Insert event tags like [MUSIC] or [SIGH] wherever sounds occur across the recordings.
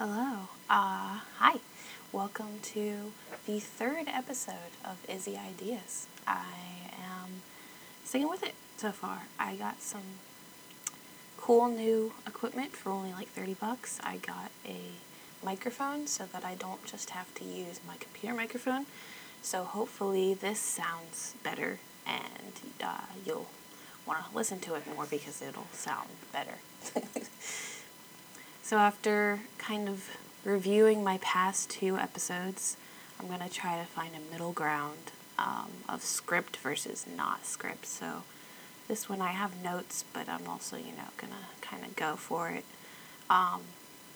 Hello. Uh, hi. Welcome to the third episode of Izzy Ideas. I am sticking with it so far. I got some cool new equipment for only like 30 bucks. I got a microphone so that I don't just have to use my computer microphone. So hopefully this sounds better and uh, you'll want to listen to it more because it'll sound better. [LAUGHS] so after kind of reviewing my past two episodes, I'm going to try to find a middle ground um, of script versus not script. So this one I have notes, but I'm also, you know, going to kind of go for it. Um,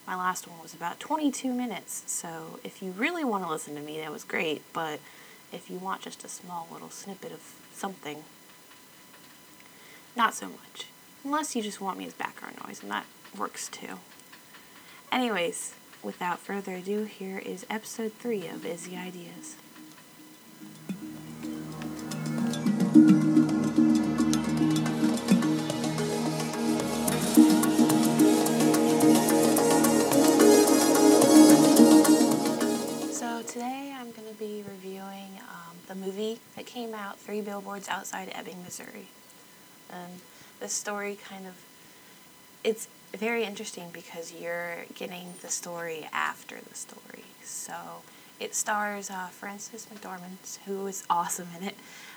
my last one was about 22 minutes, so if you really want to listen to me, that was great, but if you want just a small little snippet of something, not so much. Unless you just want me as background noise, and that works too. Anyways, without further ado, here is episode 3 of Izzy Ideas. So today I'm going to be reviewing um, the movie that came out, Three Billboards Outside Ebbing, Missouri. And this story kind of, it's very interesting because you're getting the story after the story. So it stars uh, Frances McDormand, who is awesome in it,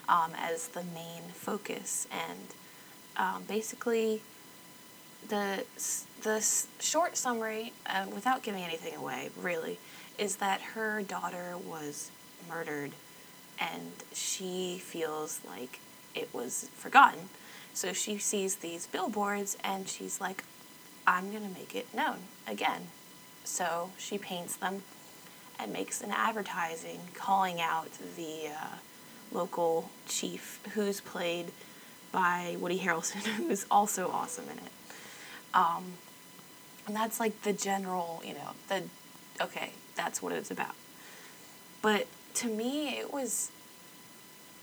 um, as the main focus. And um, basically, the the short summary, uh, without giving anything away, really, is that her daughter was murdered, and she feels like it was forgotten. So she sees these billboards, and she's like, "I'm gonna make it known again." So she paints them and makes an advertising calling out the uh, local chief, who's played by Woody Harrelson, [LAUGHS] who's also awesome in it. Um, and that's like the general, you know, the okay, that's what it's about. But to me, it was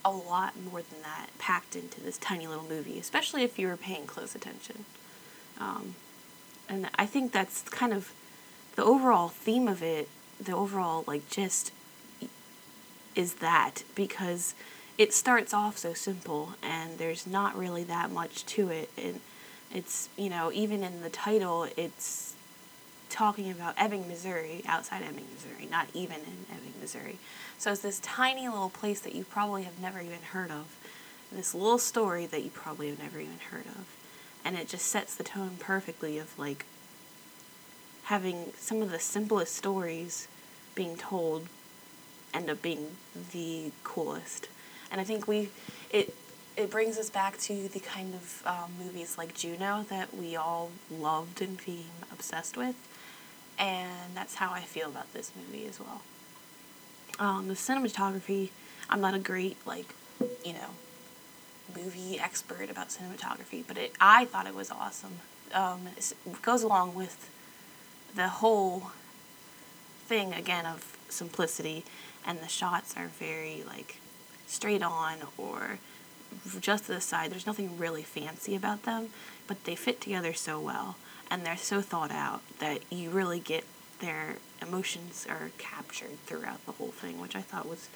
a lot more than that packed into this tiny little movie, especially if you were paying close attention. Um, and I think that's kind of the overall theme of it, the overall like gist is that because it starts off so simple and there's not really that much to it and it's you know even in the title it's talking about Ebbing, Missouri, outside Ebbing, Missouri, not even in Ebbing, Missouri. So it's this tiny little place that you probably have never even heard of, this little story that you probably have never even heard of. And it just sets the tone perfectly of like having some of the simplest stories being told end up being the coolest. And I think we, it, it brings us back to the kind of um, movies like Juno that we all loved and became obsessed with, and that's how I feel about this movie as well. Um, the cinematography, I'm not a great like, you know, movie expert about cinematography, but it I thought it was awesome. Um, it goes along with the whole thing again of simplicity, and the shots are very like straight on or just to the side. There's nothing really fancy about them, but they fit together so well and they're so thought out that you really get their emotions are captured throughout the whole thing, which I thought was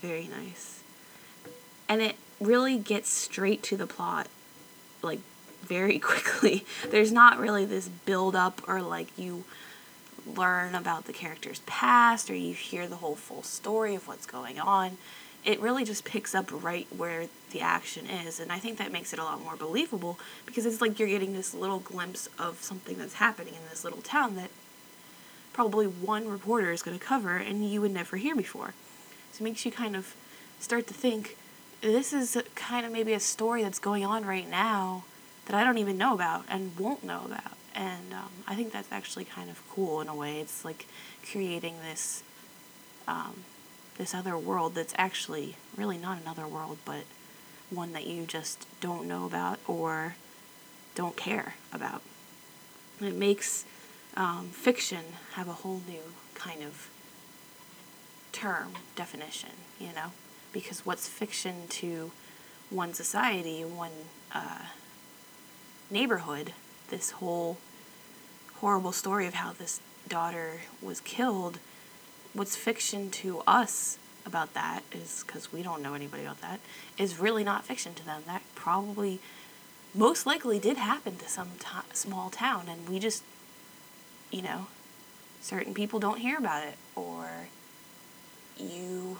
very nice. And it really gets straight to the plot, like very [LAUGHS] quickly. There's not really this build up or like you learn about the character's past or you hear the whole full story of what's going on it really just picks up right where the action is and i think that makes it a lot more believable because it's like you're getting this little glimpse of something that's happening in this little town that probably one reporter is going to cover and you would never hear before so it makes you kind of start to think this is kind of maybe a story that's going on right now that i don't even know about and won't know about. And um, i think that's actually kind of cool in a way. It's like creating this um, this other world that's actually really not another world, but one that you just don't know about or don't care about. It makes um, fiction have a whole new kind of term definition, you know, because what's fiction to one society, one uh, neighborhood, this whole horrible story of how this daughter was killed, what's fiction to us about that is because we don't know anybody about that is really not fiction to them. That probably most likely did happen to some small town, and we just, you know, certain people don't hear about it, or you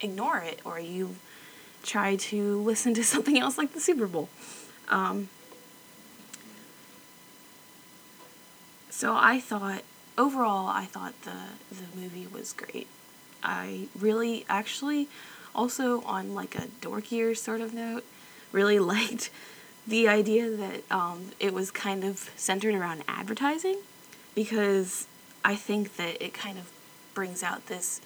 ignore it, or you try to listen to [LAUGHS] something else like the Super Bowl. Um, so I thought, overall, I thought the the movie was great. I really, actually, also on like a dorkier sort of note, really [LAUGHS] liked the idea that um, it was kind of centered around advertising because I think that it kind of brings out this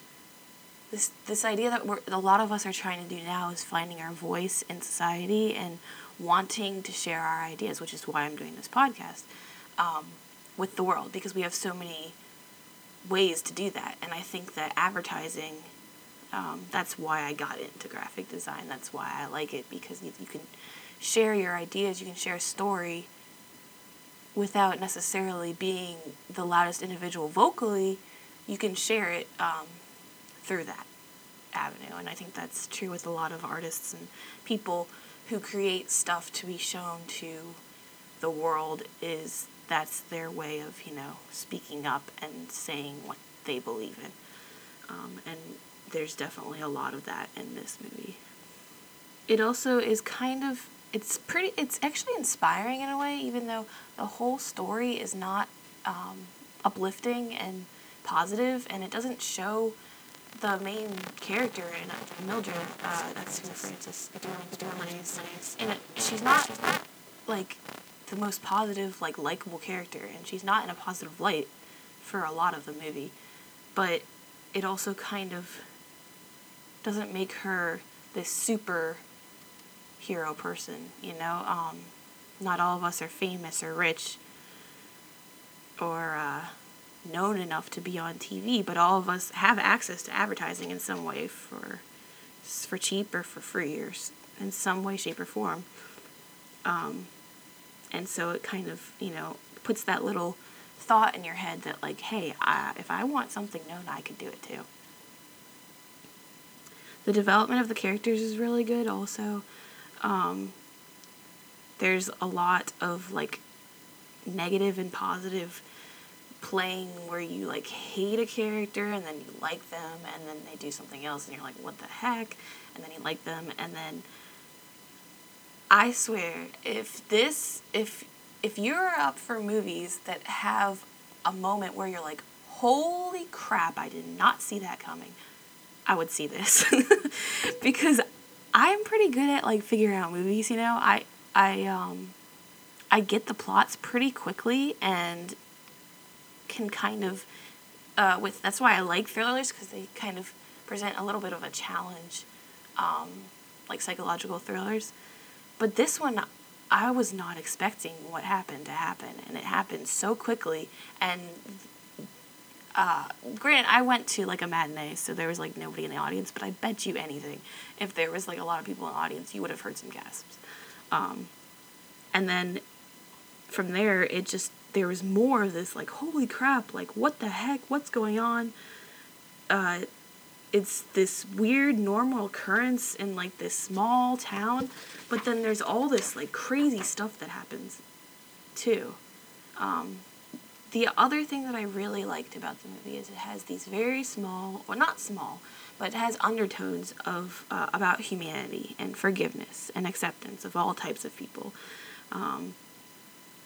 this this idea that we're, a lot of us are trying to do now is finding our voice in society and wanting to share our ideas, which is why I'm doing this podcast um, with the world because we have so many ways to do that, and I think that advertising. Um, that's why I got into graphic design. That's why I like it because you, you can share your ideas, you can share a story without necessarily being the loudest individual vocally. You can share it um, through that avenue. And I think that's true with a lot of artists and people who create stuff to be shown to the world is that's their way of, you know, speaking up and saying what they believe in. Um, and there's definitely a lot of that in this movie. It also is kind of it's pretty it's actually inspiring in a way even though the whole story is not um, uplifting and positive and it doesn't show the main character in it, Mildred, uh, that's Tina Francis it, she's not like the most positive, like likable character, and she's not in a positive light for a lot of the movie, but it also kind of doesn't make her this super hero person, you know. Um, not all of us are famous or rich or uh, known enough to be on TV, but all of us have access to advertising in some way for for cheap or for free or in some way, shape, or form. Um, and so it kind of you know puts that little thought in your head that like, hey, I, if I want something known, I could do it too. The development of the characters is really good. Also, um, there's a lot of like negative and positive playing where you like hate a character and then you like them and then they do something else and you're like what the heck and then you like them and then I swear if this if if you're up for movies that have a moment where you're like holy crap I did not see that coming I would see this [LAUGHS] because I'm pretty good at like figuring out movies, you know. I I um I get the plots pretty quickly and can kind of uh, with that's why I like thrillers because they kind of present a little bit of a challenge, um, like psychological thrillers. But this one, I was not expecting what happened to happen, and it happened so quickly. And uh, granted, I went to like a matinee, so there was like nobody in the audience, but I bet you anything, if there was like a lot of people in the audience, you would have heard some gasps. Um, and then from there, it just there was more of this like holy crap like what the heck what's going on? Uh, it's this weird normal occurrence in like this small town but then there's all this like crazy stuff that happens too. Um, the other thing that i really liked about the movie is it has these very small well not small but it has undertones of uh, about humanity and forgiveness and acceptance of all types of people. Um,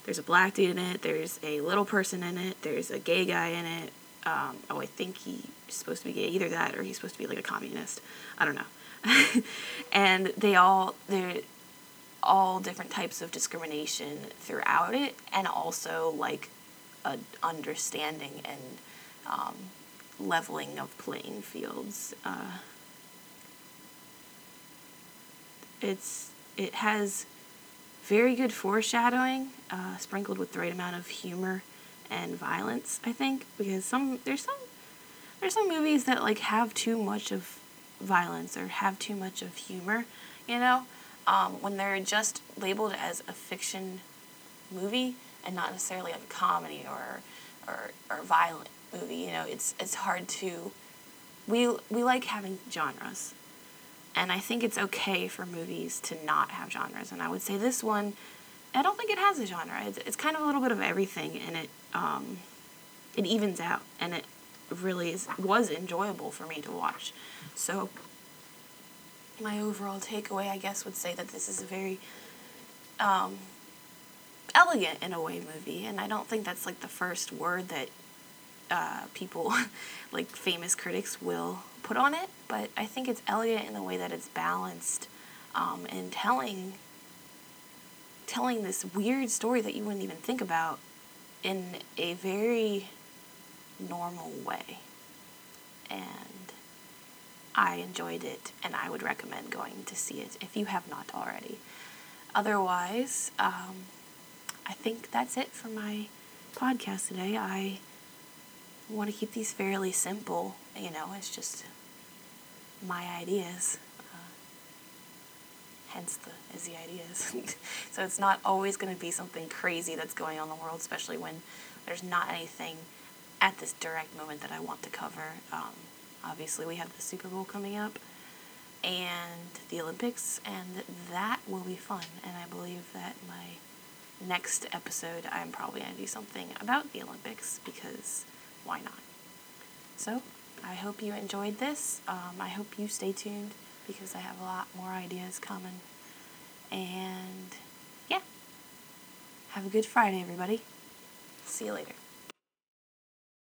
there's a black dude in it. There's a little person in it. There's a gay guy in it. Um, oh, I think he's supposed to be gay. Either that or he's supposed to be like a communist. I don't know. [LAUGHS] and they all they're all different types of discrimination throughout it, and also like a understanding and um, leveling of playing fields. Uh, it's it has very good foreshadowing, uh, sprinkled with the right amount of humor and violence. I think because some there's some there's some movies that like have too much of violence or have too much of humor. You know, um, when they're just labeled as a fiction movie and not necessarily like a comedy or or, or violent movie. You know, it's it's hard to we we like having genres. And I think it's okay for movies to not have genres. And I would say this one, I don't think it has a genre. It's, it's kind of a little bit of everything, and it um, it evens out, and it really is was enjoyable for me to watch. So my overall takeaway, I guess, would say that this is a very um, elegant in a way movie, and I don't think that's like the first word that uh, people, [LAUGHS] like famous critics, will put on it. But I think it's elegant in the way that it's balanced um, and telling telling this weird story that you wouldn't even think about in a very normal way. And I enjoyed it, and I would recommend going to see it if you have not already. Otherwise, um, I think that's it for my podcast today. I want to keep these fairly simple. You know, it's just my ideas. Uh, hence the Izzy Ideas. [LAUGHS] so it's not always going to be something crazy that's going on in the world, especially when there's not anything at this direct moment that I want to cover. Um, obviously, we have the Super Bowl coming up and the Olympics, and that will be fun. And I believe that my next episode, I'm probably going to do something about the Olympics because why not? So, I hope you enjoyed this. Um, I hope you stay tuned because I have a lot more ideas coming. And yeah, have a good Friday, everybody. See you later.